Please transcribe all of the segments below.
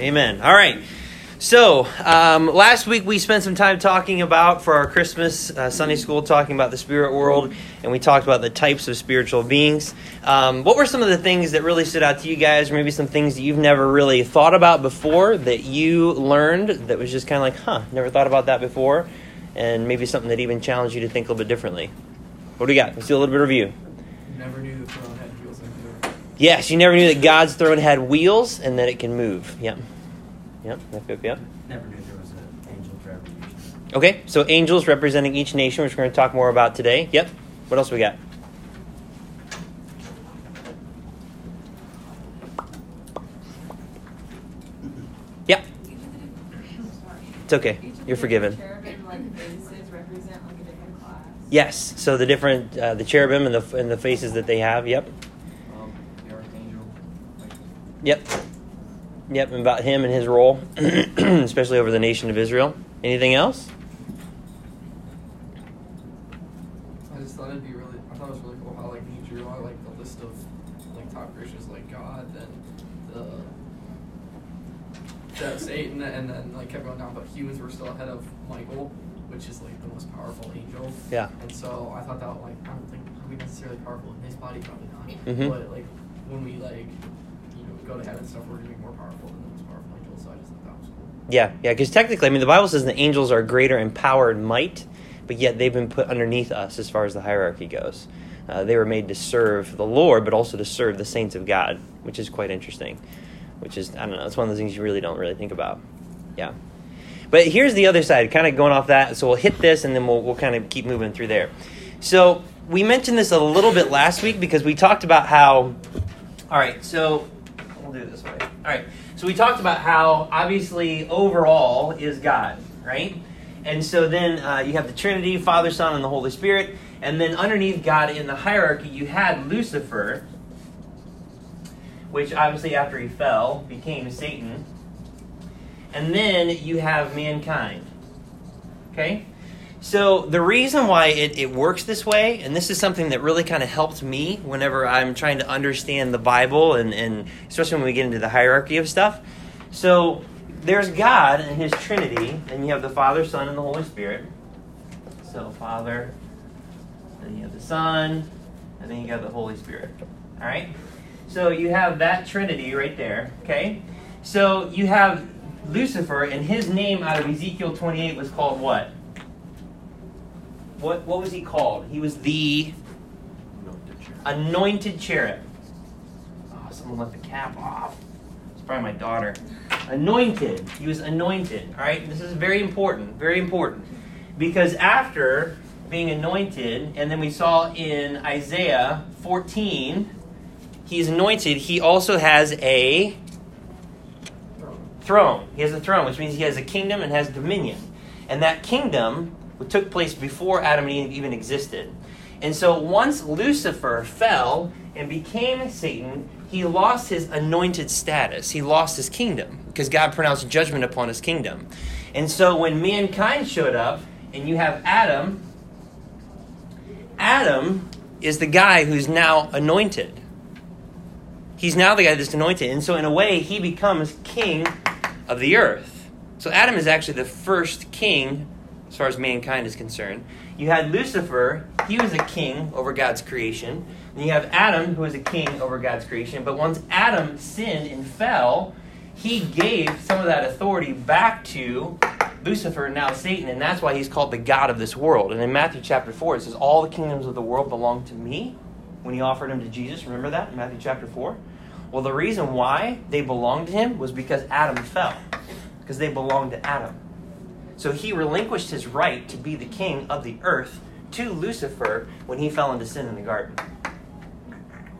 Amen. All right. So, um, last week we spent some time talking about, for our Christmas uh, Sunday school, talking about the spirit world, and we talked about the types of spiritual beings. Um, what were some of the things that really stood out to you guys, or maybe some things that you've never really thought about before that you learned that was just kind of like, huh, never thought about that before? And maybe something that even challenged you to think a little bit differently? What do we got? Let's do a little bit of review. Never knew the throne had wheels like that. Yes, you never knew that God's throne had wheels and that it can move. Yep. Yep, yep, yep, yep. Never knew there was an angel for every nation. Okay, so angels representing each nation, which we're going to talk more about today. Yep. What else we got? Yep. It's okay. You're forgiven. Cherubim like faces represent like a different class. Yes. So the different uh, the cherubim and the and the faces that they have. Yep. Um, the archangel. Like, Yep. Yep. About him and his role, especially over the nation of Israel. Anything else? I just thought it'd be really. I thought it was really cool how like he drew out like the list of like top Christians like God, then the the Satan, and then like kept going down. But humans were still ahead of Michael, which is like the most powerful angel. Yeah. And so I thought that like I don't think we necessarily powerful in his body, probably not. Mhm. But like when we like go to heaven stuff, we're gonna be more powerful than powerful angel. So I just thought that was cool. Yeah, yeah, because technically, I mean, the Bible says the angels are greater in power and might, but yet they've been put underneath us as far as the hierarchy goes. Uh, they were made to serve the Lord, but also to serve the saints of God, which is quite interesting. Which is, I don't know, it's one of those things you really don't really think about. Yeah. But here's the other side, kind of going off that. So we'll hit this and then we'll, we'll kind of keep moving through there. So we mentioned this a little bit last week because we talked about how. All right, so we'll do it this way. All right, so we talked about how obviously overall is God, right? And so then uh, you have the Trinity, Father, Son, and the Holy Spirit. And then underneath God in the hierarchy, you had Lucifer, which obviously after he fell became Satan. And then you have mankind. Okay? So the reason why it, it works this way, and this is something that really kind of helped me whenever I'm trying to understand the Bible and, and especially when we get into the hierarchy of stuff. So there's God and his Trinity, and you have the Father, Son, and the Holy Spirit. So Father, then you have the Son, and then you have the Holy Spirit. Alright? So you have that Trinity right there, okay? So you have Lucifer, and his name out of Ezekiel 28 was called what? What, what was he called? He was the anointed cherub. Oh, someone left the cap off. It's probably my daughter. Anointed. He was anointed. All right, this is very important. Very important. Because after being anointed, and then we saw in Isaiah 14, he's anointed, he also has a throne. He has a throne, which means he has a kingdom and has dominion. And that kingdom took place before Adam and Eve even existed. And so once Lucifer fell and became Satan, he lost his anointed status. He lost his kingdom because God pronounced judgment upon his kingdom. And so when mankind showed up and you have Adam, Adam is the guy who's now anointed. He's now the guy that's anointed. And so, in a way, he becomes king of the earth. So, Adam is actually the first king as far as mankind is concerned. You had Lucifer, he was a king over God's creation. And you have Adam, who was a king over God's creation. But once Adam sinned and fell, he gave some of that authority back to Lucifer, now Satan. And that's why he's called the God of this world. And in Matthew chapter 4, it says, All the kingdoms of the world belong to me when he offered them to Jesus. Remember that in Matthew chapter 4? Well, the reason why they belonged to him was because Adam fell, because they belonged to Adam. So he relinquished his right to be the king of the earth to Lucifer when he fell into sin in the garden.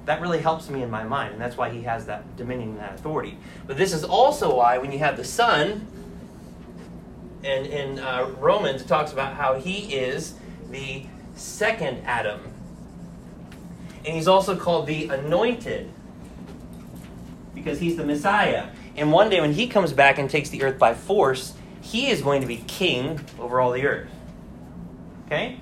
That really helps me in my mind, and that's why he has that dominion and that authority. But this is also why when you have the Son, and in uh, Romans it talks about how he is the second Adam. And he's also called the anointed because he's the Messiah. And one day when he comes back and takes the earth by force, he is going to be king over all the earth. Okay?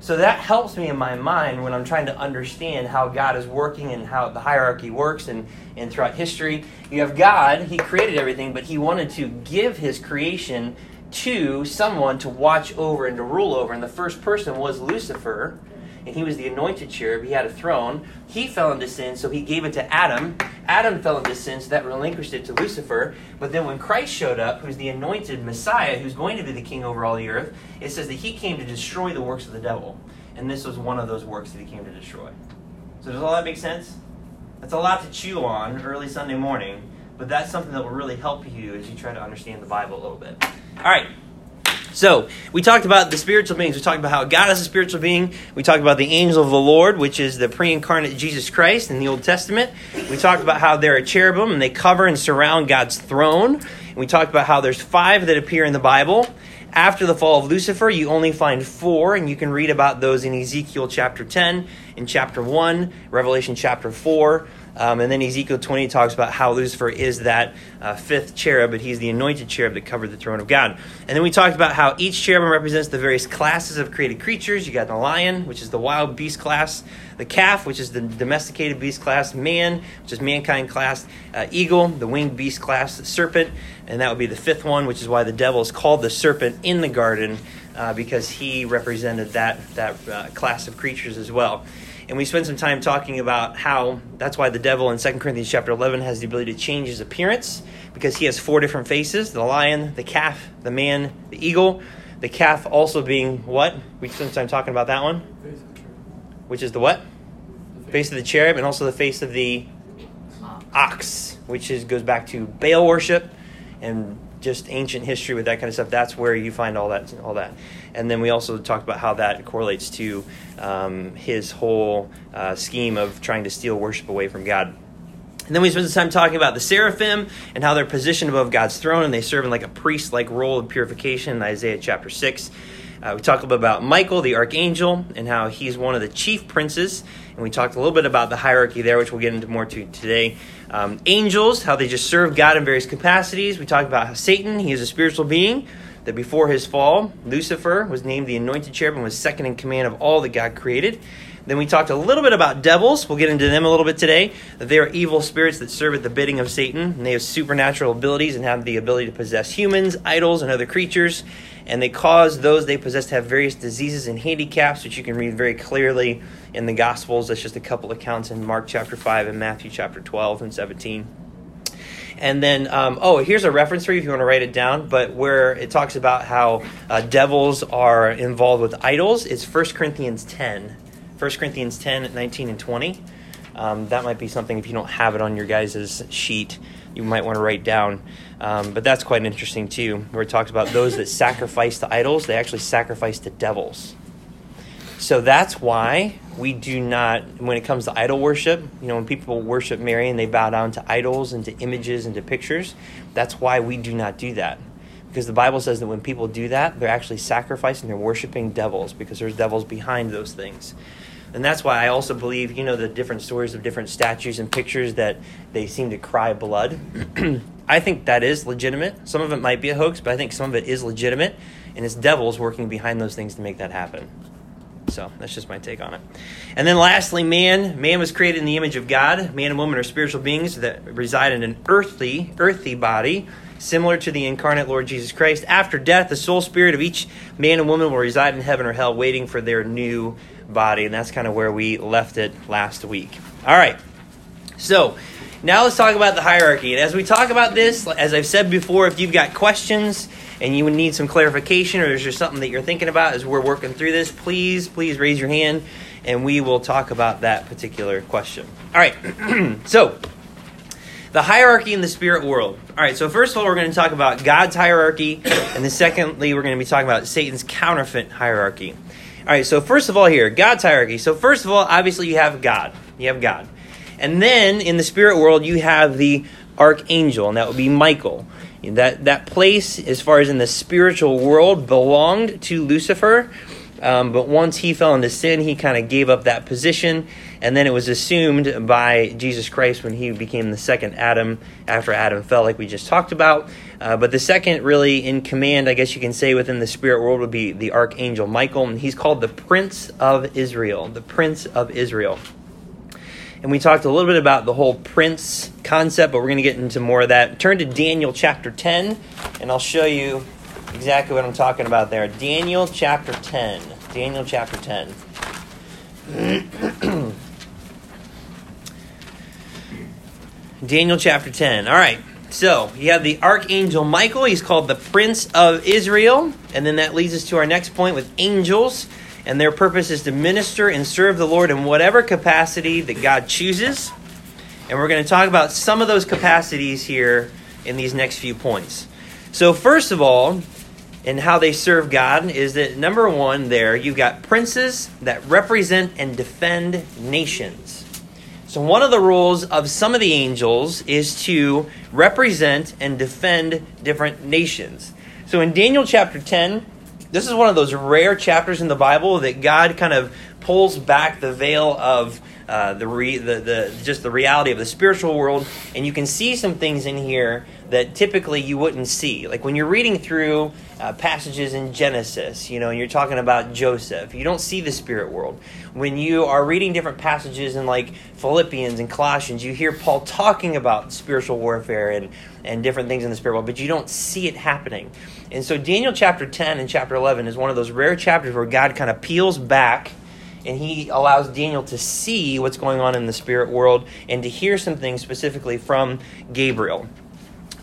So that helps me in my mind when I'm trying to understand how God is working and how the hierarchy works and, and throughout history. You have God, He created everything, but He wanted to give His creation to someone to watch over and to rule over. And the first person was Lucifer, and he was the anointed cherub. He had a throne. He fell into sin, so he gave it to Adam. Adam fell into sin, so that relinquished it to Lucifer. But then when Christ showed up, who's the anointed Messiah, who's going to be the king over all the earth, it says that he came to destroy the works of the devil. And this was one of those works that he came to destroy. So does all that make sense? That's a lot to chew on early Sunday morning, but that's something that will really help you as you try to understand the Bible a little bit. All right. So, we talked about the spiritual beings. We talked about how God is a spiritual being. We talked about the angel of the Lord, which is the pre incarnate Jesus Christ in the Old Testament. We talked about how they're a cherubim and they cover and surround God's throne. And we talked about how there's five that appear in the Bible. After the fall of Lucifer, you only find four, and you can read about those in Ezekiel chapter 10, in chapter 1, Revelation chapter 4. Um, and then Ezekiel 20 talks about how Lucifer is that uh, fifth cherub, but he's the anointed cherub that covered the throne of God. And then we talked about how each cherubim represents the various classes of created creatures. You got the lion, which is the wild beast class, the calf, which is the domesticated beast class, man, which is mankind class, uh, eagle, the winged beast class, the serpent, and that would be the fifth one, which is why the devil is called the serpent in the garden, uh, because he represented that, that uh, class of creatures as well and we spent some time talking about how that's why the devil in 2 corinthians chapter 11 has the ability to change his appearance because he has four different faces the lion the calf the man the eagle the calf also being what? We spent some time talking about that one. Face of the cherub. which is the what? The face of the cherub and also the face of the ox which is goes back to baal worship and just ancient history with that kind of stuff that's where you find all that all that. And then we also talked about how that correlates to um, his whole uh, scheme of trying to steal worship away from god. And then we spent some time talking about the seraphim and how they're positioned above god's throne and they serve in like a priest like role of purification in isaiah chapter 6 uh, we talked a little bit about Michael, the archangel, and how he's one of the chief princes. And we talked a little bit about the hierarchy there, which we'll get into more to today. Um, angels, how they just serve God in various capacities. We talked about how Satan, he is a spiritual being, that before his fall, Lucifer was named the anointed cherub and was second in command of all that God created. Then we talked a little bit about devils. We'll get into them a little bit today. That they are evil spirits that serve at the bidding of Satan, and they have supernatural abilities and have the ability to possess humans, idols, and other creatures. And they cause those they possess to have various diseases and handicaps, which you can read very clearly in the Gospels. That's just a couple accounts in Mark chapter 5 and Matthew chapter 12 and 17. And then, um, oh, here's a reference for you if you want to write it down. But where it talks about how uh, devils are involved with idols, it's 1 Corinthians 10. 1 Corinthians 10, 19, and 20. Um, that might be something if you don't have it on your guys' sheet, you might want to write down. Um, but that's quite interesting too, where it talks about those that sacrifice to idols, they actually sacrifice to devils. So that's why we do not, when it comes to idol worship, you know, when people worship Mary and they bow down to idols and to images and to pictures, that's why we do not do that. Because the Bible says that when people do that, they're actually sacrificing, they're worshiping devils because there's devils behind those things. And that's why I also believe, you know, the different stories of different statues and pictures that they seem to cry blood. I think that is legitimate. Some of it might be a hoax, but I think some of it is legitimate, and it's devils working behind those things to make that happen. So that's just my take on it. And then lastly, man. Man was created in the image of God. Man and woman are spiritual beings that reside in an earthly, earthy body, similar to the incarnate Lord Jesus Christ. After death, the soul spirit of each man and woman will reside in heaven or hell, waiting for their new body. And that's kind of where we left it last week. All right. So now let's talk about the hierarchy. And as we talk about this, as I've said before, if you've got questions and you need some clarification or there's just something that you're thinking about as we're working through this, please, please raise your hand and we will talk about that particular question. All right. so the hierarchy in the spirit world. All right, so first of all, we're going to talk about God's hierarchy, and then secondly, we're going to be talking about Satan's counterfeit hierarchy. All right, so first of all, here, God's hierarchy. So, first of all, obviously, you have God. You have God. And then in the spirit world, you have the archangel, and that would be Michael. That, that place, as far as in the spiritual world, belonged to Lucifer. Um, but once he fell into sin, he kind of gave up that position, and then it was assumed by Jesus Christ when he became the second Adam after Adam fell, like we just talked about. Uh, but the second, really in command, I guess you can say, within the spirit world would be the archangel Michael, and he's called the Prince of Israel. The Prince of Israel. And we talked a little bit about the whole prince concept, but we're going to get into more of that. Turn to Daniel chapter 10, and I'll show you exactly what I'm talking about there. Daniel chapter 10. Daniel chapter 10. Daniel chapter 10. All right. So you have the archangel Michael. He's called the Prince of Israel. And then that leads us to our next point with angels. And their purpose is to minister and serve the Lord in whatever capacity that God chooses. And we're going to talk about some of those capacities here in these next few points. So, first of all, and how they serve God is that number one, there you've got princes that represent and defend nations. So, one of the roles of some of the angels is to represent and defend different nations. So, in Daniel chapter 10, this is one of those rare chapters in the Bible that God kind of pulls back the veil of uh, the, re, the, the just the reality of the spiritual world, and you can see some things in here that typically you wouldn't see. Like when you're reading through uh, passages in Genesis, you know, and you're talking about Joseph, you don't see the spirit world. When you are reading different passages in like Philippians and Colossians, you hear Paul talking about spiritual warfare and, and different things in the spirit world, but you don't see it happening. And so Daniel chapter 10 and chapter 11 is one of those rare chapters where God kind of peels back and he allows Daniel to see what's going on in the spirit world and to hear some things specifically from Gabriel.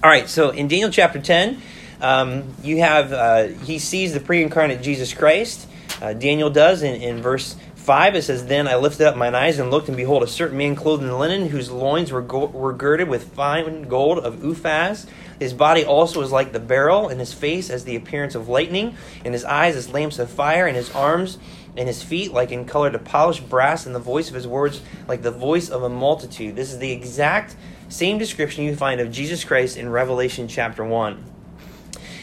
All right, so in Daniel chapter 10, um, you have, uh, he sees the pre incarnate Jesus Christ. Uh, Daniel does in, in verse 5, it says, Then I lifted up mine eyes and looked, and behold, a certain man clothed in linen, whose loins were, go- were girded with fine gold of Uphaz. His body also was like the beryl, and his face as the appearance of lightning, and his eyes as lamps of fire, and his arms and his feet like in color to polished brass, and the voice of his words like the voice of a multitude. This is the exact same description you find of Jesus Christ in Revelation chapter 1.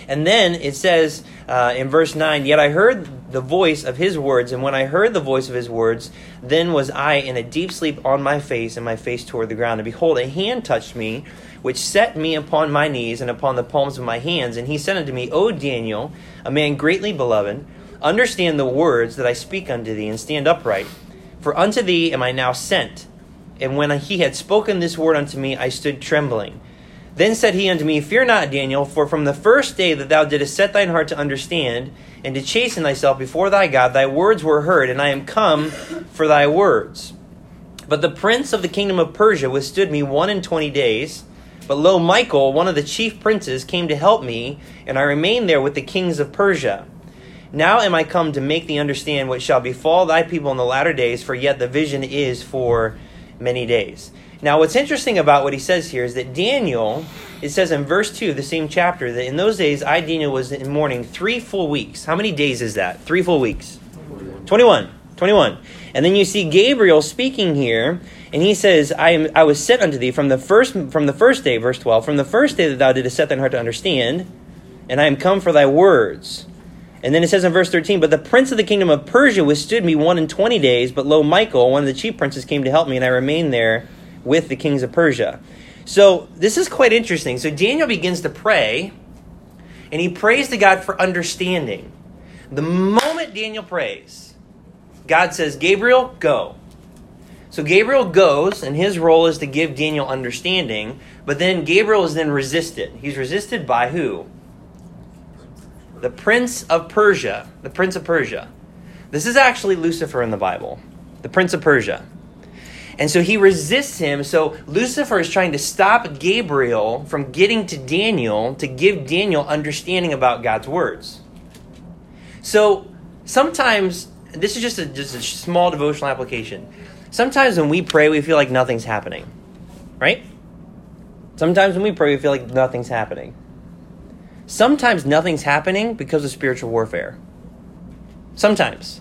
And then it says uh, in verse 9, Yet I heard the voice of his words, and when I heard the voice of his words, then was I in a deep sleep on my face, and my face toward the ground. And behold, a hand touched me, which set me upon my knees and upon the palms of my hands. And he said unto me, O Daniel, a man greatly beloved, understand the words that I speak unto thee, and stand upright. For unto thee am I now sent. And when he had spoken this word unto me, I stood trembling. Then said he unto me, Fear not, Daniel, for from the first day that thou didst set thine heart to understand, and to chasten thyself before thy God, thy words were heard, and I am come for thy words. But the prince of the kingdom of Persia withstood me one and twenty days. But lo, Michael, one of the chief princes, came to help me, and I remained there with the kings of Persia. Now am I come to make thee understand what shall befall thy people in the latter days, for yet the vision is for many days. Now, what's interesting about what he says here is that Daniel, it says in verse 2 the same chapter, that in those days I, Daniel, was in mourning three full weeks. How many days is that? Three full weeks? 21. 21. And then you see Gabriel speaking here, and he says, I, am, I was sent unto thee from the, first, from the first day, verse 12, from the first day that thou didst set thine heart to understand, and I am come for thy words. And then it says in verse 13, But the prince of the kingdom of Persia withstood me one and twenty days, but lo, Michael, one of the chief princes, came to help me, and I remained there with the kings of Persia. So this is quite interesting. So Daniel begins to pray, and he prays to God for understanding. The moment Daniel prays, God says, Gabriel, go. So Gabriel goes, and his role is to give Daniel understanding, but then Gabriel is then resisted. He's resisted by who? The prince of Persia. The prince of Persia. This is actually Lucifer in the Bible. The prince of Persia. And so he resists him. So Lucifer is trying to stop Gabriel from getting to Daniel to give Daniel understanding about God's words. So sometimes, this is just a, just a small devotional application. Sometimes when we pray, we feel like nothing's happening. Right? Sometimes when we pray, we feel like nothing's happening. Sometimes nothing's happening because of spiritual warfare. Sometimes.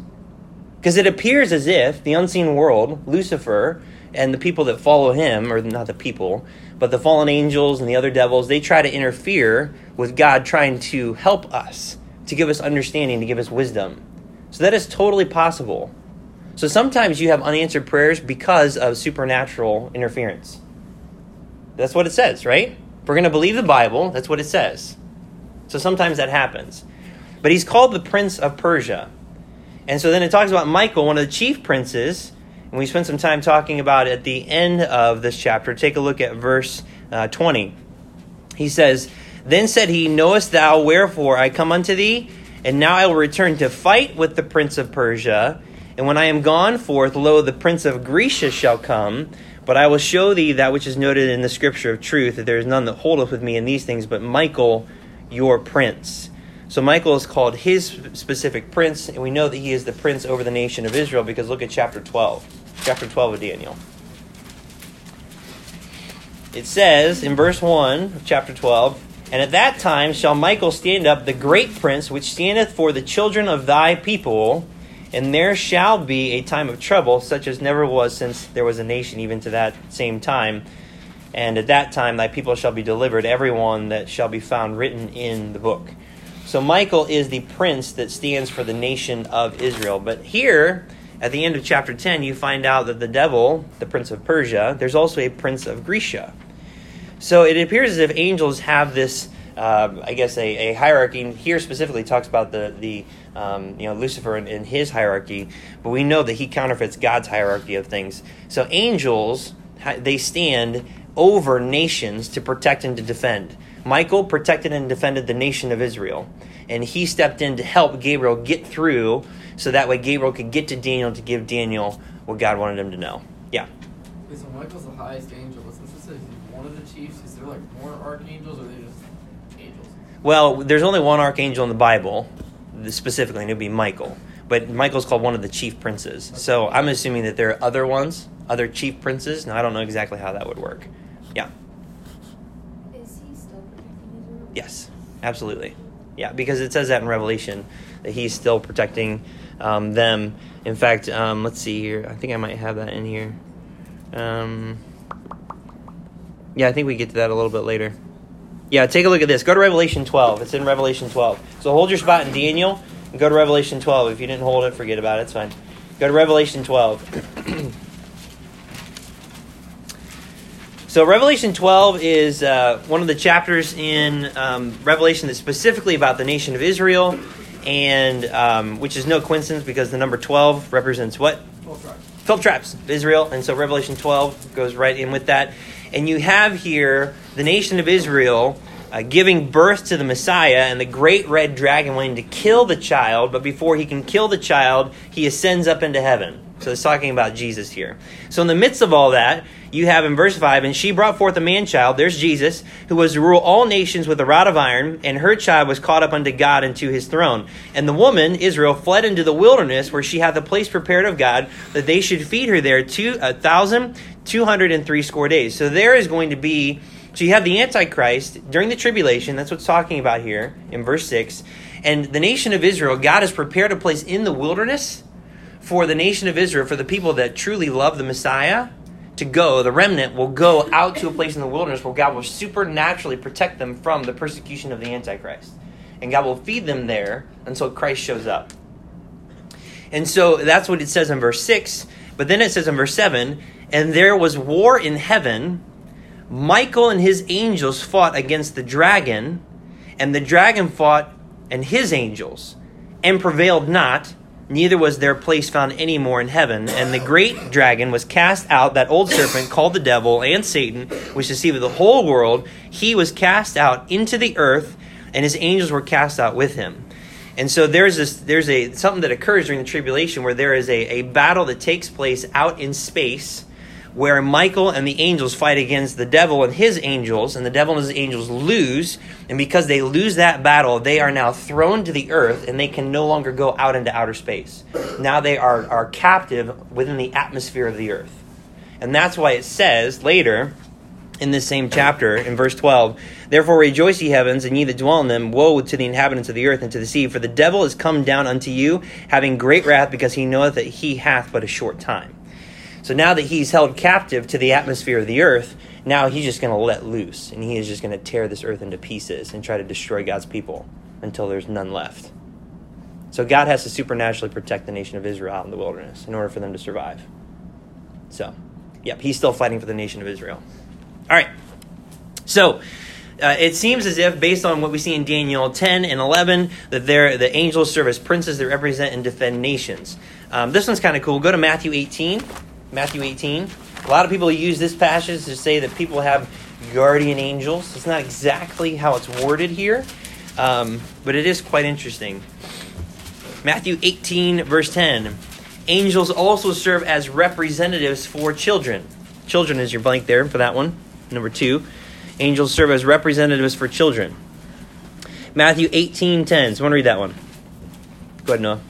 Because it appears as if the unseen world, Lucifer, and the people that follow him, or not the people, but the fallen angels and the other devils, they try to interfere with God trying to help us, to give us understanding, to give us wisdom. So that is totally possible. So sometimes you have unanswered prayers because of supernatural interference. That's what it says, right? If we're going to believe the Bible, that's what it says. So sometimes that happens. But he's called the Prince of Persia. And so then it talks about Michael, one of the chief princes, and we spent some time talking about at the end of this chapter. Take a look at verse uh, 20. He says, Then said he, Knowest thou wherefore I come unto thee? And now I will return to fight with the prince of Persia. And when I am gone forth, lo, the prince of Grecia shall come. But I will show thee that which is noted in the scripture of truth, that there is none that holdeth with me in these things, but Michael, your prince. So Michael is called his specific prince, and we know that he is the prince over the nation of Israel because look at chapter 12. Chapter 12 of Daniel. It says in verse 1 of chapter 12, And at that time shall Michael stand up, the great prince, which standeth for the children of thy people, and there shall be a time of trouble, such as never was since there was a nation, even to that same time. And at that time thy people shall be delivered, every one that shall be found written in the book. So Michael is the prince that stands for the nation of Israel. But here, at the end of chapter 10, you find out that the devil, the prince of Persia, there's also a prince of Grecia. So it appears as if angels have this, uh, I guess, a, a, hierarchy. Here specifically talks about the, the um, you know, Lucifer and, and his hierarchy, but we know that he counterfeits God's hierarchy of things. So angels, they stand over nations to protect and to defend. Michael protected and defended the nation of Israel, and he stepped in to help Gabriel get through so that way Gabriel could get to Daniel to give Daniel what God wanted him to know. Yeah. Okay, so Michael's the highest angel. Since says he's one of the chiefs, is there like more archangels or are they just angels? Well, there's only one archangel in the Bible, specifically, and it would be Michael. But Michael's called one of the chief princes. So I'm assuming that there are other ones, other chief princes. Now, I don't know exactly how that would work. Yeah. Is he still protecting Israel? Yes, absolutely. Yeah, because it says that in Revelation that he's still protecting um, them. In fact, um, let's see here. I think I might have that in here. Um, yeah, I think we get to that a little bit later. Yeah, take a look at this. Go to Revelation 12. It's in Revelation 12. So hold your spot in Daniel and go to Revelation 12. If you didn't hold it, forget about it. It's fine. Go to Revelation 12. So, Revelation 12 is uh, one of the chapters in um, Revelation that's specifically about the nation of Israel, and um, which is no coincidence because the number 12 represents what? 12 tribes. 12 tribes Israel, and so Revelation 12 goes right in with that. And you have here the nation of Israel uh, giving birth to the Messiah, and the great red dragon wanting to kill the child, but before he can kill the child, he ascends up into heaven. So it's talking about Jesus here. So in the midst of all that, you have in verse 5, and she brought forth a man child, there's Jesus, who was to rule all nations with a rod of iron, and her child was caught up unto God and to his throne. And the woman, Israel, fled into the wilderness, where she hath a place prepared of God, that they should feed her there two a thousand two hundred and three score days. So there is going to be so you have the Antichrist during the tribulation, that's what's talking about here in verse 6. And the nation of Israel, God has prepared a place in the wilderness for the nation of Israel, for the people that truly love the Messiah, to go. The remnant will go out to a place in the wilderness where God will supernaturally protect them from the persecution of the Antichrist. And God will feed them there until Christ shows up. And so that's what it says in verse 6. But then it says in verse 7 And there was war in heaven. Michael and his angels fought against the dragon, and the dragon fought and his angels, and prevailed not neither was their place found any more in heaven. And the great dragon was cast out, that old serpent called the devil and Satan, which deceived the whole world. He was cast out into the earth, and his angels were cast out with him. And so there's this there's a something that occurs during the tribulation where there is a, a battle that takes place out in space where Michael and the angels fight against the devil and his angels, and the devil and his angels lose. And because they lose that battle, they are now thrown to the earth and they can no longer go out into outer space. Now they are, are captive within the atmosphere of the earth. And that's why it says later in this same chapter, in verse 12, Therefore rejoice, ye heavens, and ye that dwell in them. Woe to the inhabitants of the earth and to the sea, for the devil is come down unto you, having great wrath, because he knoweth that he hath but a short time. So now that he's held captive to the atmosphere of the earth, now he's just going to let loose and he is just going to tear this earth into pieces and try to destroy God's people until there's none left. So God has to supernaturally protect the nation of Israel out in the wilderness in order for them to survive. So, yep, he's still fighting for the nation of Israel. All right. So, uh, it seems as if, based on what we see in Daniel 10 and 11, that they're, the angels serve as princes that represent and defend nations. Um, this one's kind of cool. Go to Matthew 18. Matthew 18. A lot of people use this passage to say that people have guardian angels. It's not exactly how it's worded here, um, but it is quite interesting. Matthew 18, verse 10. Angels also serve as representatives for children. Children is your blank there for that one. Number two. Angels serve as representatives for children. Matthew 18, 10. i want to read that one. Go ahead, Noah.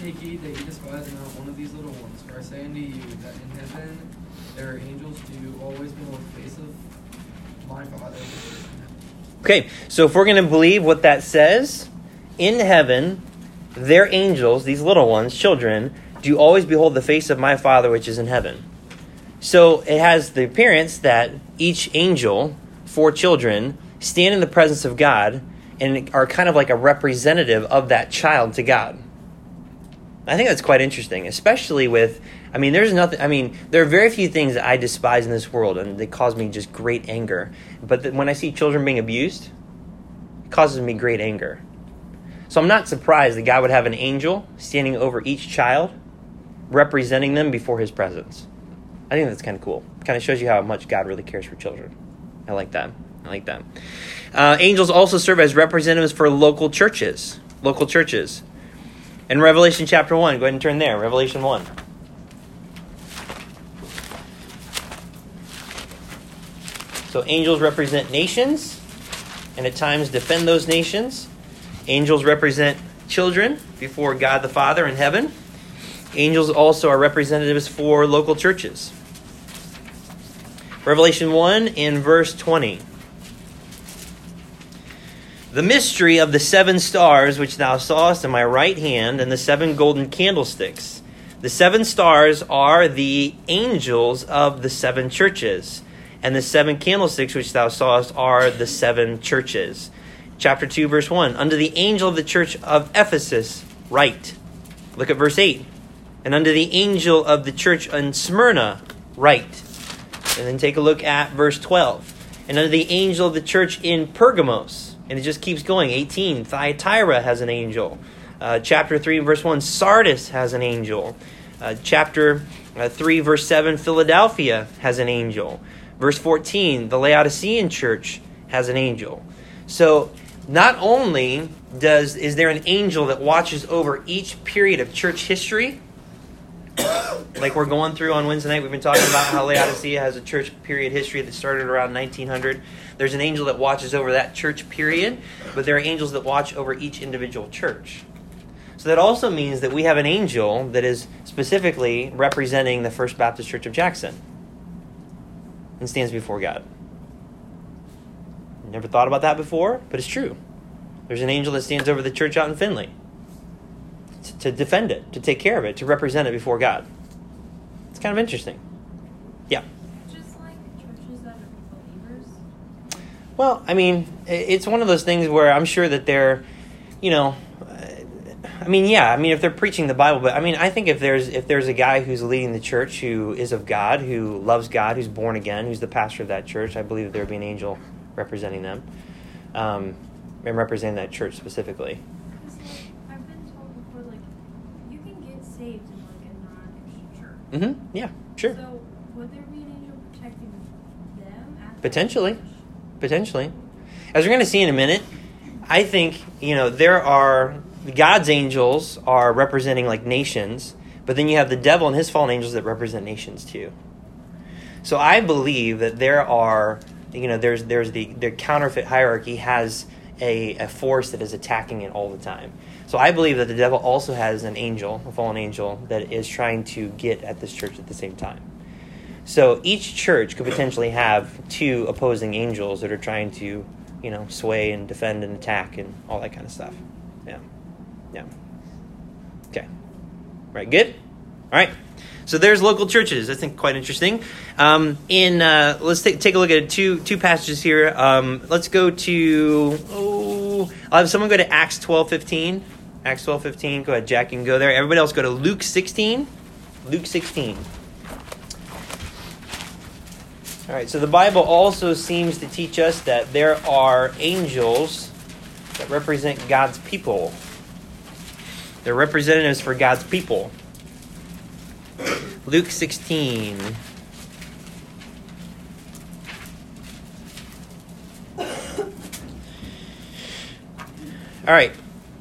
Take heed that despise not one of these little ones, for I say unto you that in heaven there are angels who always behold the face of my Father. Okay, so if we're going to believe what that says, in heaven, their angels, these little ones, children, do always behold the face of my Father which is in heaven. So it has the appearance that each angel, for children, stand in the presence of God and are kind of like a representative of that child to God. I think that's quite interesting, especially with, I mean, there's nothing, I mean, there are very few things that I despise in this world and they cause me just great anger. But th- when I see children being abused, it causes me great anger. So I'm not surprised that God would have an angel standing over each child, representing them before his presence. I think that's kind of cool. Kind of shows you how much God really cares for children. I like that. I like that. Uh, angels also serve as representatives for local churches. Local churches. In Revelation chapter 1, go ahead and turn there. Revelation 1. So angels represent nations and at times defend those nations. Angels represent children before God the Father in heaven. Angels also are representatives for local churches. Revelation 1 in verse 20. The mystery of the seven stars which thou sawest in my right hand, and the seven golden candlesticks. The seven stars are the angels of the seven churches, and the seven candlesticks which thou sawest are the seven churches. Chapter 2, verse 1. Unto the angel of the church of Ephesus, write. Look at verse 8. And unto the angel of the church in Smyrna, write. And then take a look at verse 12. And unto the angel of the church in Pergamos. And it just keeps going. 18. Thyatira has an angel. Uh, chapter 3, verse 1. Sardis has an angel. Uh, chapter uh, 3, verse 7. Philadelphia has an angel. Verse 14. The Laodicean church has an angel. So not only does is there an angel that watches over each period of church history, like we're going through on Wednesday night, we've been talking about how Laodicea has a church period history that started around 1900. There's an angel that watches over that church period, but there are angels that watch over each individual church. So that also means that we have an angel that is specifically representing the First Baptist Church of Jackson and stands before God. Never thought about that before, but it's true. There's an angel that stands over the church out in Finley to, to defend it, to take care of it, to represent it before God. It's kind of interesting. Yeah. Just like churches that are believers. Well, I mean, it's one of those things where I'm sure that they're, you know, uh, I mean, yeah, I mean, if they're preaching the Bible, but I mean, I think if there's if there's a guy who's leading the church who is of God, who loves God, who's born again, who's the pastor of that church, I believe that there would be an angel representing them, um, and representing that church specifically. I've been told before, like you can get saved in like a non-Christian. Mm-hmm. Yeah, sure. So would there be an angel protecting them? Potentially. Potentially. As we're going to see in a minute, I think, you know, there are God's angels are representing like nations, but then you have the devil and his fallen angels that represent nations too. So I believe that there are, you know, there's there's the the counterfeit hierarchy has a, a force that is attacking it all the time. So I believe that the devil also has an angel, a fallen angel, that is trying to get at this church at the same time. So each church could potentially have two opposing angels that are trying to, you know, sway and defend and attack and all that kind of stuff. Yeah. Yeah. Okay. Right, good? All right. So there's local churches. I think quite interesting. Um, in uh, let's take, take a look at two two passages here. Um, let's go to oh, I'll have someone go to Acts twelve fifteen. Acts 12, 15. Go ahead, Jack. You can go there. Everybody else go to Luke 16. Luke 16. All right, so the Bible also seems to teach us that there are angels that represent God's people. They're representatives for God's people. Luke 16. All right.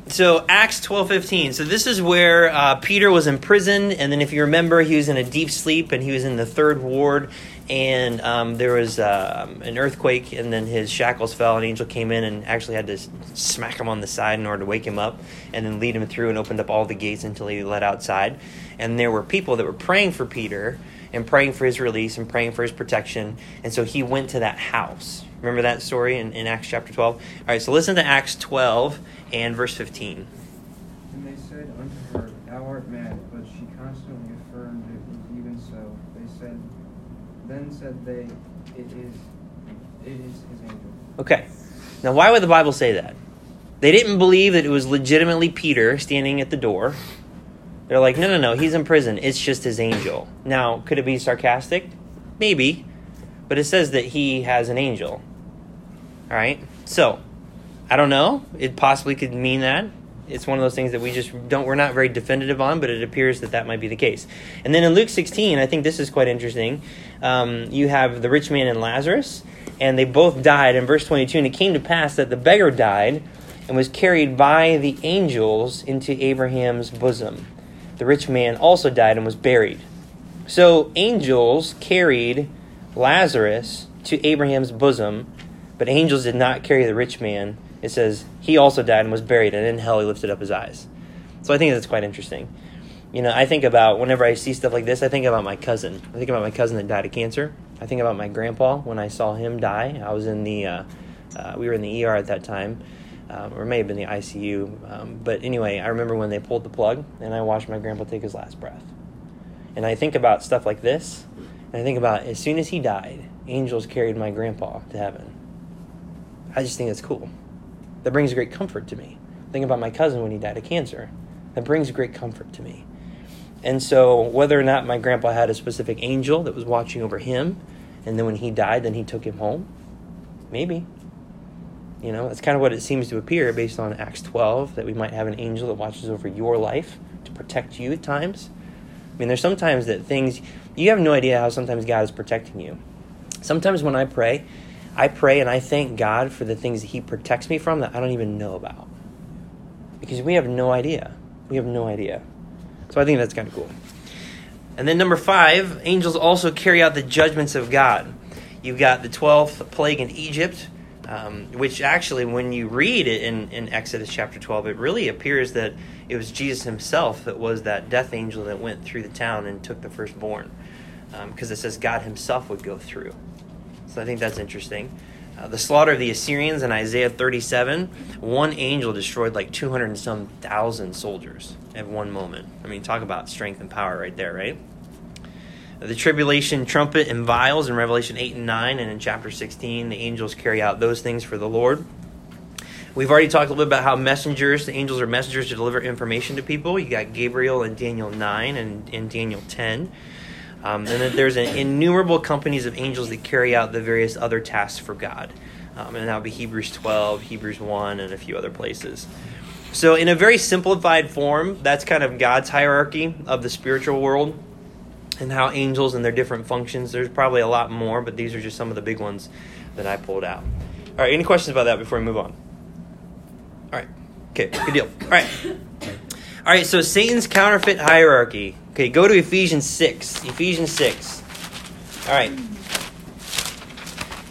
So Acts twelve fifteen. So this is where uh, Peter was imprisoned, and then if you remember, he was in a deep sleep, and he was in the third ward, and um, there was uh, an earthquake, and then his shackles fell. An angel came in and actually had to smack him on the side in order to wake him up, and then lead him through and opened up all the gates until he let outside. And there were people that were praying for Peter and praying for his release and praying for his protection, and so he went to that house. Remember that story in, in Acts chapter 12? All right, so listen to Acts 12 and verse 15. And they said unto her, Thou art mad, but she constantly affirmed it was even so. They said, Then said they, It is, it is his angel. Okay. Now, why would the Bible say that? They didn't believe that it was legitimately Peter standing at the door. They're like, no, no, no, he's in prison. It's just his angel. Now, could it be sarcastic? Maybe. But it says that he has an angel. All right? So, I don't know. It possibly could mean that. It's one of those things that we just don't, we're not very definitive on, but it appears that that might be the case. And then in Luke 16, I think this is quite interesting. Um, you have the rich man and Lazarus, and they both died in verse 22. And it came to pass that the beggar died and was carried by the angels into Abraham's bosom. The rich man also died and was buried. So angels carried Lazarus to Abraham's bosom, but angels did not carry the rich man. It says he also died and was buried, and in hell he lifted up his eyes. So I think that's quite interesting. You know, I think about whenever I see stuff like this, I think about my cousin. I think about my cousin that died of cancer. I think about my grandpa when I saw him die. I was in the, uh, uh, we were in the ER at that time, um, or may have been the ICU. Um, but anyway, I remember when they pulled the plug, and I watched my grandpa take his last breath. And I think about stuff like this, and I think about as soon as he died, angels carried my grandpa to heaven. I just think it's cool. That brings great comfort to me. Think about my cousin when he died of cancer. That brings great comfort to me. And so, whether or not my grandpa had a specific angel that was watching over him, and then when he died, then he took him home, maybe. You know, that's kind of what it seems to appear based on Acts 12 that we might have an angel that watches over your life to protect you at times. I mean, there's sometimes that things, you have no idea how sometimes God is protecting you. Sometimes when I pray, I pray and I thank God for the things that He protects me from that I don't even know about. Because we have no idea. We have no idea. So I think that's kind of cool. And then number five, angels also carry out the judgments of God. You've got the 12th plague in Egypt, um, which actually, when you read it in, in Exodus chapter 12, it really appears that it was Jesus himself that was that death angel that went through the town and took the firstborn. Because um, it says God himself would go through. So I think that's interesting. Uh, the slaughter of the Assyrians in Isaiah 37, one angel destroyed like 200 and some thousand soldiers at one moment. I mean, talk about strength and power right there, right? The tribulation trumpet and vials in Revelation 8 and 9, and in chapter 16, the angels carry out those things for the Lord. We've already talked a little bit about how messengers, the angels are messengers to deliver information to people. You got Gabriel in Daniel 9 and in Daniel 10. Um, and then there's an innumerable companies of angels that carry out the various other tasks for God. Um, and that would be Hebrews 12, Hebrews 1, and a few other places. So, in a very simplified form, that's kind of God's hierarchy of the spiritual world and how angels and their different functions. There's probably a lot more, but these are just some of the big ones that I pulled out. All right, any questions about that before we move on? All right, okay, good deal. All right. All right, so Satan's counterfeit hierarchy. Okay, go to Ephesians 6. Ephesians 6. All right.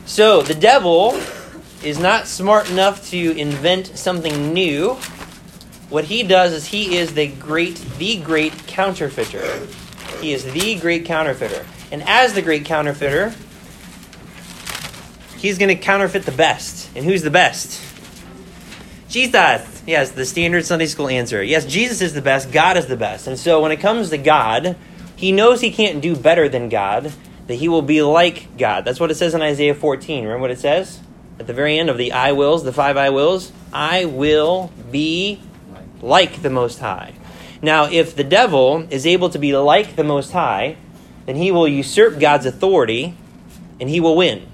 So the devil is not smart enough to invent something new. What he does is he is the great the great counterfeiter. He is the great counterfeiter. And as the great counterfeiter, he's going to counterfeit the best. And who's the best? Jesus. Yes, the standard Sunday school answer. Yes, Jesus is the best, God is the best. And so when it comes to God, he knows he can't do better than God, that he will be like God. That's what it says in Isaiah 14. Remember what it says? At the very end of the I wills, the five I wills? I will be like the Most High. Now, if the devil is able to be like the Most High, then he will usurp God's authority and he will win.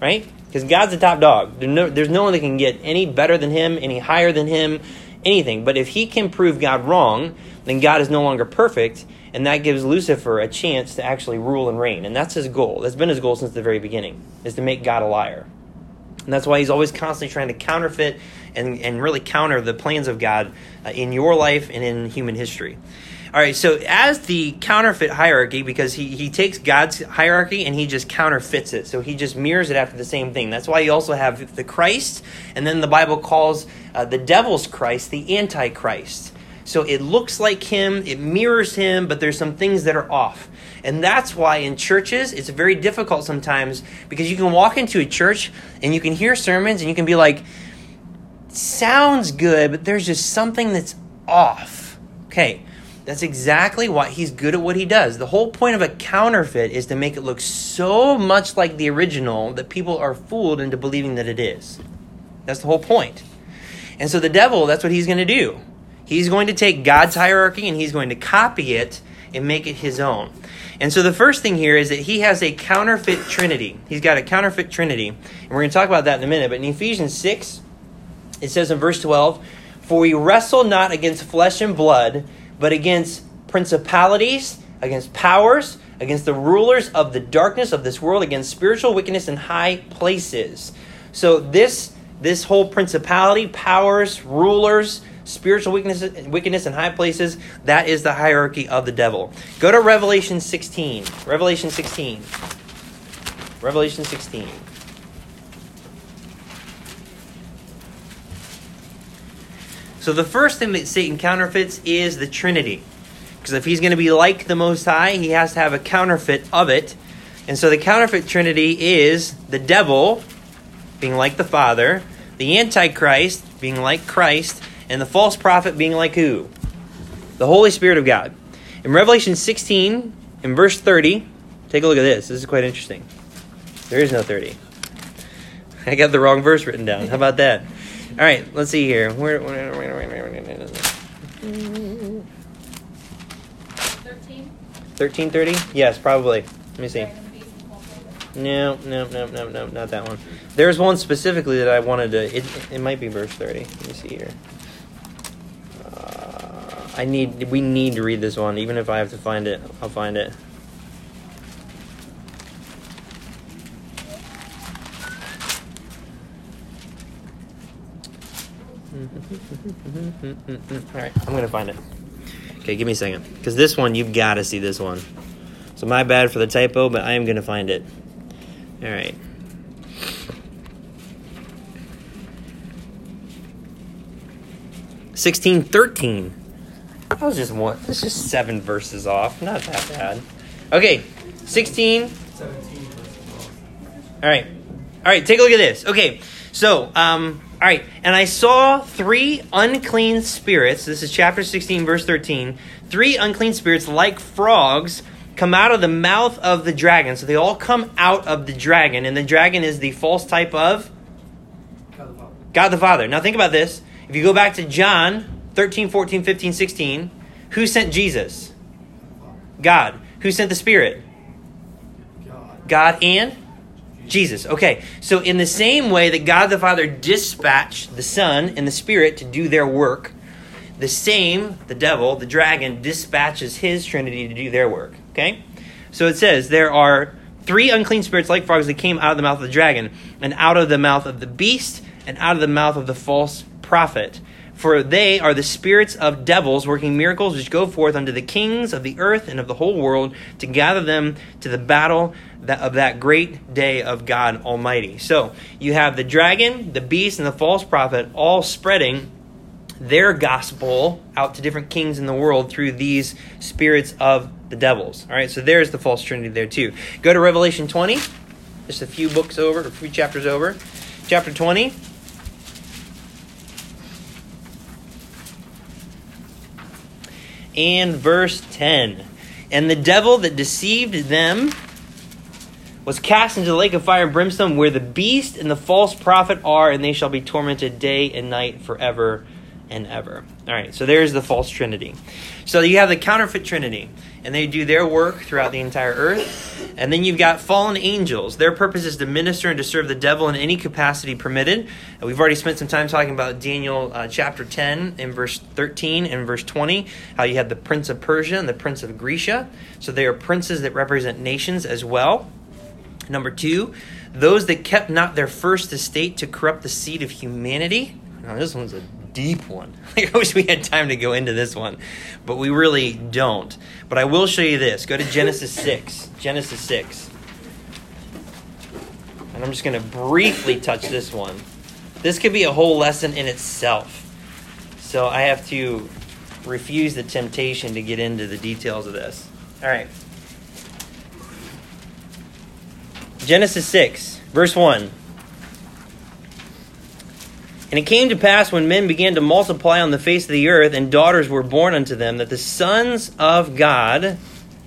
Right? Because God's the top dog. There's no, one that can get any better than him, any higher than him, anything. But if he can prove God wrong, then God is no longer perfect, and that gives Lucifer a chance to actually rule and reign. And that's his goal. That's been his goal since the very beginning, is to make God a liar. And that's why he's always constantly trying to counterfeit and, and really counter the plans of God uh, in your life and in human history. All right, so as the counterfeit hierarchy, because he, he takes God's hierarchy and he just counterfeits it. So he just mirrors it after the same thing. That's why you also have the Christ, and then the Bible calls uh, the devil's Christ the Antichrist. So it looks like him, it mirrors him, but there's some things that are off. And that's why in churches it's very difficult sometimes because you can walk into a church and you can hear sermons and you can be like, sounds good, but there's just something that's off. Okay, that's exactly why he's good at what he does. The whole point of a counterfeit is to make it look so much like the original that people are fooled into believing that it is. That's the whole point. And so the devil, that's what he's going to do. He's going to take God's hierarchy and he's going to copy it and make it his own. And so the first thing here is that he has a counterfeit trinity. He's got a counterfeit trinity. And we're going to talk about that in a minute. But in Ephesians 6, it says in verse 12, For we wrestle not against flesh and blood, but against principalities, against powers, against the rulers of the darkness of this world, against spiritual wickedness in high places. So this this whole principality, powers, rulers, spiritual wickedness, wickedness in high places, that is the hierarchy of the devil. Go to Revelation 16. Revelation 16. Revelation 16. So the first thing that Satan counterfeits is the Trinity. Because if he's going to be like the Most High, he has to have a counterfeit of it. And so the counterfeit Trinity is the devil being like the Father, the Antichrist being like Christ, and the false prophet being like who? The Holy Spirit of God. In Revelation 16, in verse 30, take a look at this. This is quite interesting. There is no 30. I got the wrong verse written down. How about that? All right, let's see here. Where, where, where, where, where, where, where, 13? 1330? Yes, probably. Let me see. Sorry, the base and. No, no, no, no, no, not that one. There's one specifically that I wanted to. It, it might be verse 30. Let me see here. Uh, I need. We need to read this one, even if I have to find it. I'll find it. Mm-hmm, mm-hmm, mm-hmm. All right, I'm gonna find it. Okay, give me a second, because this one you've got to see this one. So my bad for the typo, but I am gonna find it. All right. Sixteen thirteen. That was just one. That's just seven verses off. Not that bad. Okay, sixteen 17 all right. All right, take a look at this. Okay, so, um, all right, and I saw three unclean spirits. This is chapter 16, verse 13. Three unclean spirits like frogs come out of the mouth of the dragon. So they all come out of the dragon, and the dragon is the false type of God the Father. God the Father. Now think about this. If you go back to John 13, 14, 15, 16, who sent Jesus? God. Who sent the Spirit? God. God and Jesus. Okay, so in the same way that God the Father dispatched the Son and the Spirit to do their work, the same, the devil, the dragon, dispatches his Trinity to do their work. Okay? So it says there are three unclean spirits like frogs that came out of the mouth of the dragon, and out of the mouth of the beast, and out of the mouth of the false prophet. For they are the spirits of devils working miracles which go forth unto the kings of the earth and of the whole world to gather them to the battle that, of that great day of God Almighty. So you have the dragon, the beast, and the false prophet all spreading their gospel out to different kings in the world through these spirits of the devils. All right, so there's the false trinity there too. Go to Revelation 20, just a few books over, a few chapters over. Chapter 20. And verse 10. And the devil that deceived them was cast into the lake of fire and brimstone, where the beast and the false prophet are, and they shall be tormented day and night forever and ever. All right, so there's the false trinity. So you have the counterfeit trinity, and they do their work throughout the entire earth. And then you've got fallen angels. Their purpose is to minister and to serve the devil in any capacity permitted. And we've already spent some time talking about Daniel uh, chapter 10 in verse 13 and verse 20, how you have the prince of Persia and the prince of Grecia. So they are princes that represent nations as well. Number two, those that kept not their first estate to corrupt the seed of humanity. Now, this one's a deep one. I wish we had time to go into this one, but we really don't. But I will show you this. Go to Genesis 6. Genesis 6. And I'm just going to briefly touch this one. This could be a whole lesson in itself. So I have to refuse the temptation to get into the details of this. All right. Genesis 6, verse 1. And it came to pass when men began to multiply on the face of the earth, and daughters were born unto them, that the sons of God,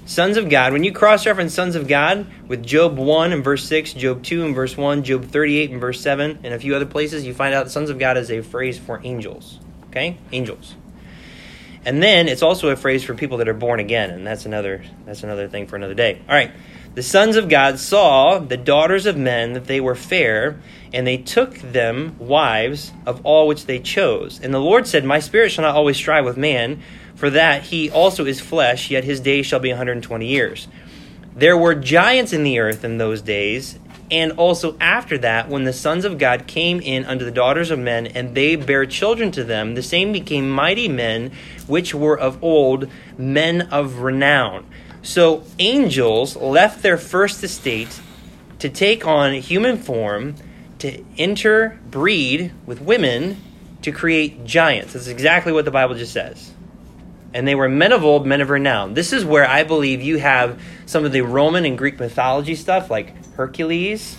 sons of God, when you cross reference sons of God with Job 1 and verse 6, Job 2 and verse 1, Job 38 and verse 7, and a few other places, you find out sons of God is a phrase for angels. Okay? Angels. And then it's also a phrase for people that are born again, and that's another that's another thing for another day. All right. The sons of God saw the daughters of men that they were fair, and they took them wives of all which they chose. And the Lord said, My spirit shall not always strive with man, for that he also is flesh, yet his days shall be 120 years. There were giants in the earth in those days, and also after that, when the sons of God came in unto the daughters of men, and they bare children to them, the same became mighty men, which were of old, men of renown. So angels left their first estate to take on human form, to interbreed with women, to create giants. That's exactly what the Bible just says. And they were men of old, men of renown. This is where I believe you have some of the Roman and Greek mythology stuff, like Hercules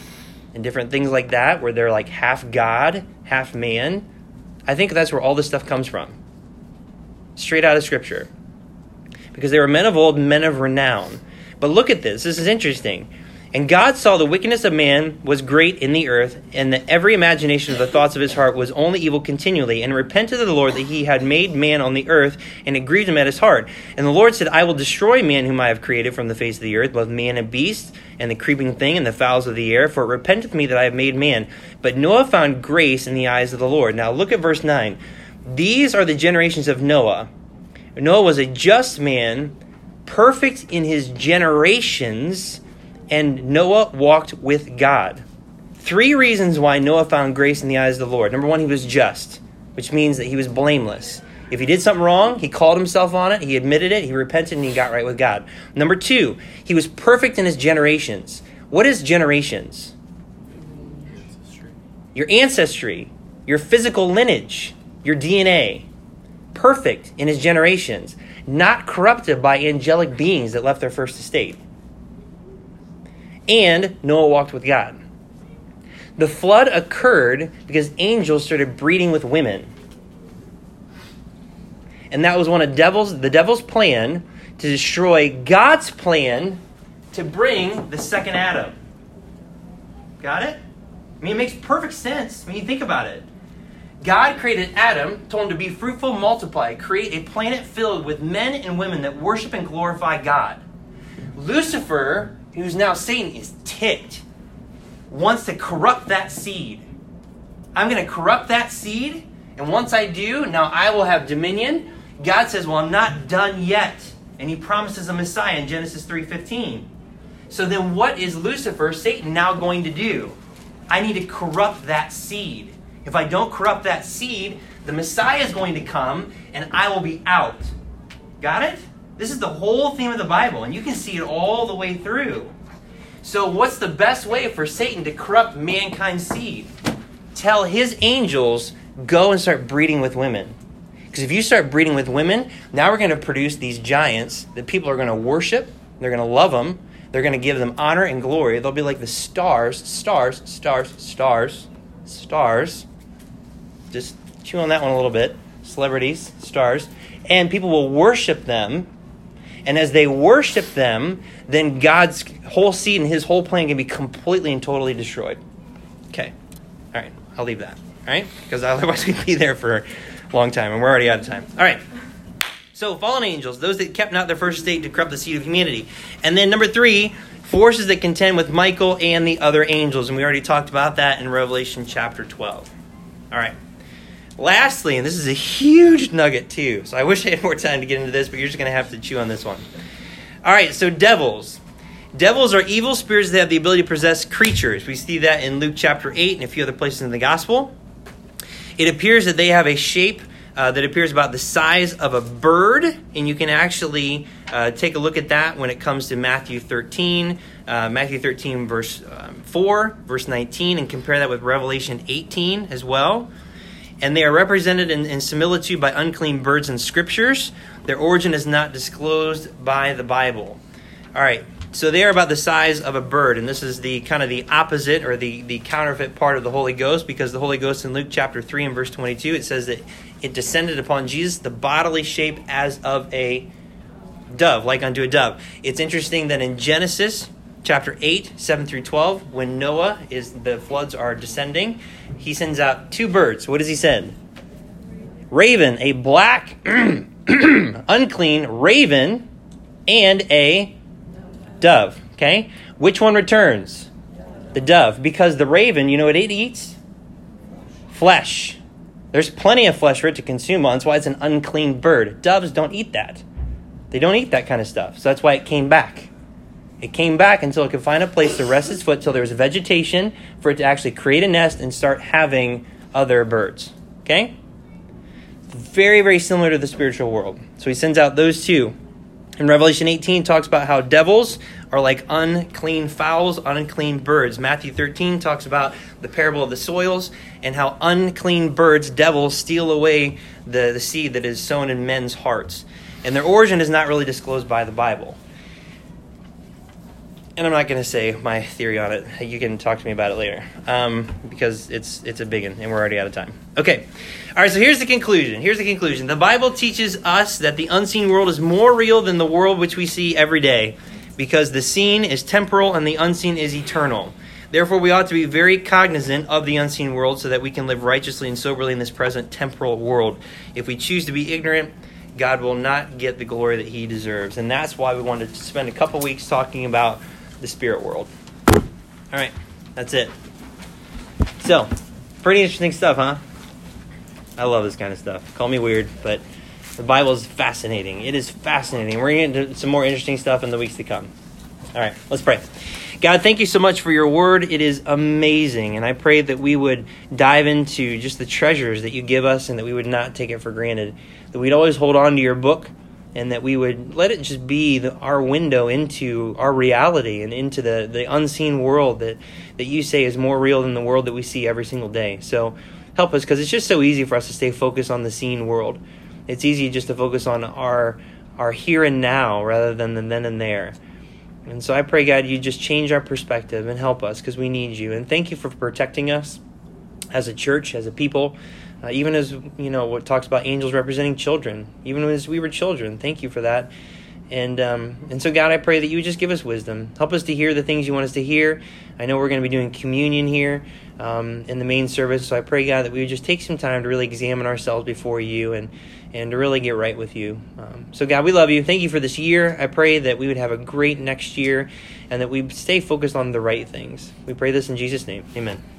and different things like that, where they're like half God, half man. I think that's where all this stuff comes from. Straight out of Scripture because they were men of old, men of renown. But look at this. This is interesting. And God saw the wickedness of man was great in the earth, and that every imagination of the thoughts of his heart was only evil continually, and repented of the Lord that he had made man on the earth, and it grieved him at his heart. And the Lord said, I will destroy man whom I have created from the face of the earth, both man and beast, and the creeping thing, and the fowls of the air, for it repenteth me that I have made man. But Noah found grace in the eyes of the Lord. Now look at verse 9. These are the generations of Noah. Noah was a just man, perfect in his generations, and Noah walked with God. Three reasons why Noah found grace in the eyes of the Lord. Number one, he was just, which means that he was blameless. If he did something wrong, he called himself on it, he admitted it, he repented, and he got right with God. Number two, he was perfect in his generations. What is generations? Your ancestry, your physical lineage, your DNA perfect in his generations, not corrupted by angelic beings that left their first estate. And Noah walked with God. The flood occurred because angels started breeding with women. And that was one of devil's the devil's plan to destroy God's plan to bring the second Adam. Got it? I mean, it makes perfect sense when you think about it. God created Adam, told him to be fruitful, multiply, create a planet filled with men and women that worship and glorify God. Lucifer, who's now Satan, is ticked, wants to corrupt that seed. I'm going to corrupt that seed, and once I do, now I will have dominion. God says, "Well, I'm not done yet." And he promises a Messiah in Genesis 3:15. So then what is Lucifer, Satan now going to do? I need to corrupt that seed. If I don't corrupt that seed, the Messiah is going to come and I will be out. Got it? This is the whole theme of the Bible, and you can see it all the way through. So, what's the best way for Satan to corrupt mankind's seed? Tell his angels, go and start breeding with women. Because if you start breeding with women, now we're going to produce these giants that people are going to worship, they're going to love them, they're going to give them honor and glory. They'll be like the stars, stars, stars, stars, stars just chew on that one a little bit. Celebrities, stars. And people will worship them. And as they worship them, then God's whole seed and his whole plan can be completely and totally destroyed. Okay. All right. I'll leave that. All right? Because otherwise we'd be there for a long time, and we're already out of time. All right. So, fallen angels, those that kept not their first estate to corrupt the seed of humanity. And then number three, forces that contend with Michael and the other angels. And we already talked about that in Revelation chapter 12. All right. Lastly, and this is a huge nugget too, so I wish I had more time to get into this, but you're just going to have to chew on this one. All right, so devils. Devils are evil spirits that have the ability to possess creatures. We see that in Luke chapter 8 and a few other places in the gospel. It appears that they have a shape uh, that appears about the size of a bird, and you can actually uh, take a look at that when it comes to Matthew 13, uh, Matthew 13, verse um, 4, verse 19, and compare that with Revelation 18 as well. And they are represented in, in similitude by unclean birds in scriptures. Their origin is not disclosed by the Bible. All right, so they are about the size of a bird, and this is the kind of the opposite or the, the counterfeit part of the Holy Ghost, because the Holy Ghost in Luke chapter 3 and verse 22, it says that it descended upon Jesus, the bodily shape as of a dove, like unto a dove. It's interesting that in Genesis chapter 8, 7 through 12, when Noah is the floods are descending, he sends out two birds. What does he send? Raven, a black, unclean raven, and a dove. Okay? Which one returns? The dove. Because the raven, you know what it eats? Flesh. There's plenty of flesh for it to consume on. That's why it's an unclean bird. Doves don't eat that. They don't eat that kind of stuff. So that's why it came back. It came back until it could find a place to rest its foot, till there was vegetation for it to actually create a nest and start having other birds. Okay? Very, very similar to the spiritual world. So he sends out those two. In Revelation 18 talks about how devils are like unclean fowls, unclean birds. Matthew 13 talks about the parable of the soils and how unclean birds, devils, steal away the, the seed that is sown in men's hearts. And their origin is not really disclosed by the Bible and I'm not going to say my theory on it. You can talk to me about it later um, because it's it's a big one, and we're already out of time. Okay, all right. So here's the conclusion. Here's the conclusion. The Bible teaches us that the unseen world is more real than the world which we see every day, because the seen is temporal and the unseen is eternal. Therefore, we ought to be very cognizant of the unseen world so that we can live righteously and soberly in this present temporal world. If we choose to be ignorant, God will not get the glory that He deserves, and that's why we wanted to spend a couple weeks talking about the spirit world. All right, that's it. So, pretty interesting stuff, huh? I love this kind of stuff. Call me weird, but the Bible is fascinating. It is fascinating. We're going to get into some more interesting stuff in the weeks to come. All right, let's pray. God, thank you so much for your word. It is amazing. And I pray that we would dive into just the treasures that you give us and that we would not take it for granted. That we'd always hold on to your book and that we would let it just be the, our window into our reality and into the, the unseen world that, that you say is more real than the world that we see every single day. So help us because it's just so easy for us to stay focused on the seen world. It's easy just to focus on our our here and now rather than the then and there. And so I pray, God, you just change our perspective and help us because we need you. And thank you for protecting us as a church, as a people. Uh, even as you know, what talks about angels representing children, even as we were children. Thank you for that. And um, and so God, I pray that you would just give us wisdom, help us to hear the things you want us to hear. I know we're going to be doing communion here um, in the main service, so I pray God that we would just take some time to really examine ourselves before you and and to really get right with you. Um, so God, we love you. Thank you for this year. I pray that we would have a great next year and that we stay focused on the right things. We pray this in Jesus' name. Amen.